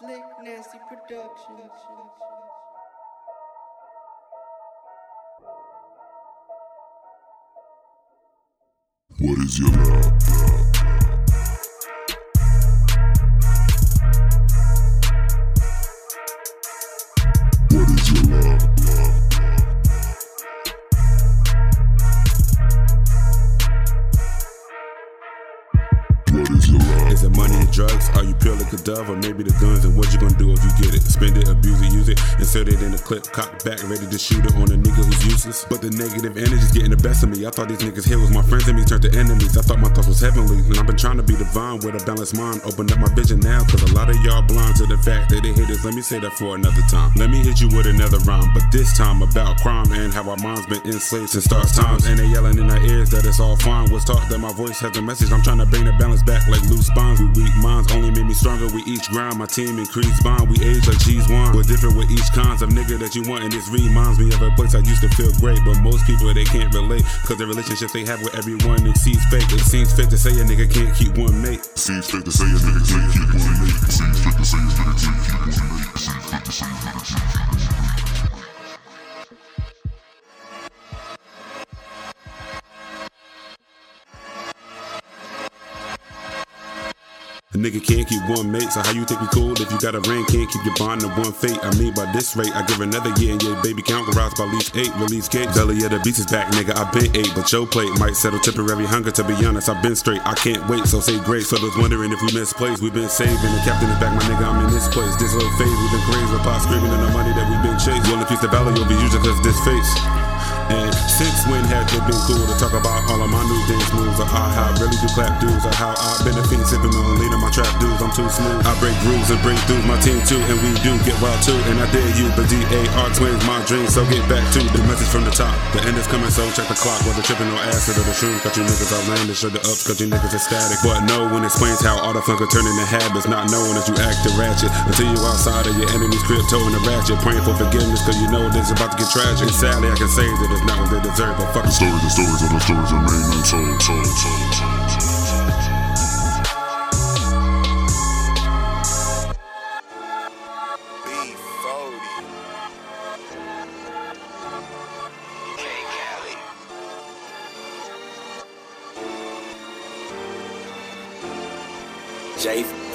Slick Nasty Productions. What is your love? What is your is it money and drugs? Are you pure like a dove? Or maybe the guns and what you gonna do if you get it? Spend it, abuse it, use it, insert it in the clip, cock back, ready to shoot it on a nigga who's useless. But the negative energy's getting the best of me. I thought these niggas here was my friends and me turned to enemies. I thought my thoughts was heavenly. And I've been trying to be divine with a balanced mind. Open up my vision now, cause a lot of y'all blind to the fact that they haters. Let me say that for another time. Let me hit you with another rhyme, but this time about crime and how our minds been enslaved since start times. And they yelling in our ears that it's all fine. Was taught that my voice has a message. I'm trying to bring the balance back like loose spines. We weak minds only made me stronger. We each grind. My team increased bond. We age like cheese wine. We're different with each kinds of nigga that you want. And this reminds me of a place I used to feel great. But most people they can't relate. Cause the relationships they have with everyone exceeds fake. It seems fake to say a nigga can't keep one mate. Seems fit to say a nigga can't keep one mate. Seems fit A nigga can't keep one mate, so how you think we cool if you got a ring? Can't keep your bond to one fate. I mean, by this rate, I give another year and your baby count rise by least eight. Release cake, belly of the beast is back, nigga. I been eight, but your plate might settle temporary hunger. To be honest, I've been straight. I can't wait, so say grace. So those wondering if we misplaced, we've been saving. The captain is back, my nigga. I'm in this place. This little phase, we've been crazy. With pot screaming and the money that we've been chasing. Will increase the value of it, usually cause this face. And since when has it been cool to talk about all of my new dance moves? Or how I really do clap dudes? Or how I've been a fiend sipping on lean on my trap dudes? I'm too smooth. I break rules and break through my team too. And we do get wild too. And I dare you, but DAR twins, my dream. So get back to the message from the top. The end is coming, so check the clock. Whether tripping or acid or the shrooms. Got you niggas outlandish or the ups, got you niggas ecstatic. But no one explains how all the fun could turn into habits. Not knowing that you act the ratchet. Until you outside of your enemy's crib, towing the ratchet. Praying for forgiveness, cause you know this is about to get tragic. And sadly, I can say that it's not what they deserve. But fuck The stories, the stories, all the stories remain untold. Told, told, told, told. B40. K Cali. J Fell Beats.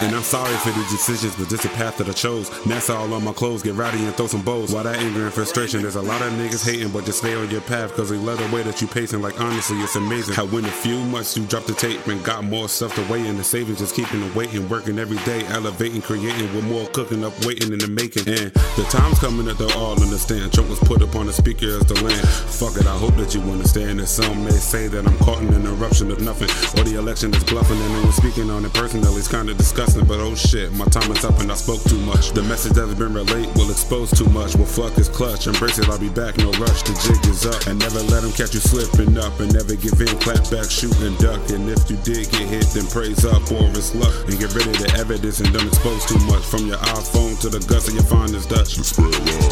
And I'm sorry for the decisions, but this is the path that I chose. That's all on my clothes, get rowdy and throw some bows. Why that anger and frustration, there's a lot of niggas hating, but just stay on your path, cause they love the way that you pacing. Like honestly, it's amazing how when a few months you drop the tape and got more stuff to weigh in the savings, just keeping the waiting, working every day, elevating, creating with more cooking up, waiting in the making. And the time's coming that they'll all understand. Trump was put upon the speaker as the land. Fuck it, I hope that you understand that some may say that I'm caught in an eruption of nothing, or the election is bluffing, and then speaking on it personally, it's kinda disgusting, but oh shit, my time is up and I spoke too much. The message that has been relayed will expose too much. Well, fuck this clutch, embrace it, I'll be back, no rush, the jig is up. And never let them catch you slipping up, and never give in, clap back, shoot and duck. And if you did get hit, then praise up, or it's luck. And get rid of the evidence and don't expose too much. From your iPhone to the guts of your finest Dutch. Spread love.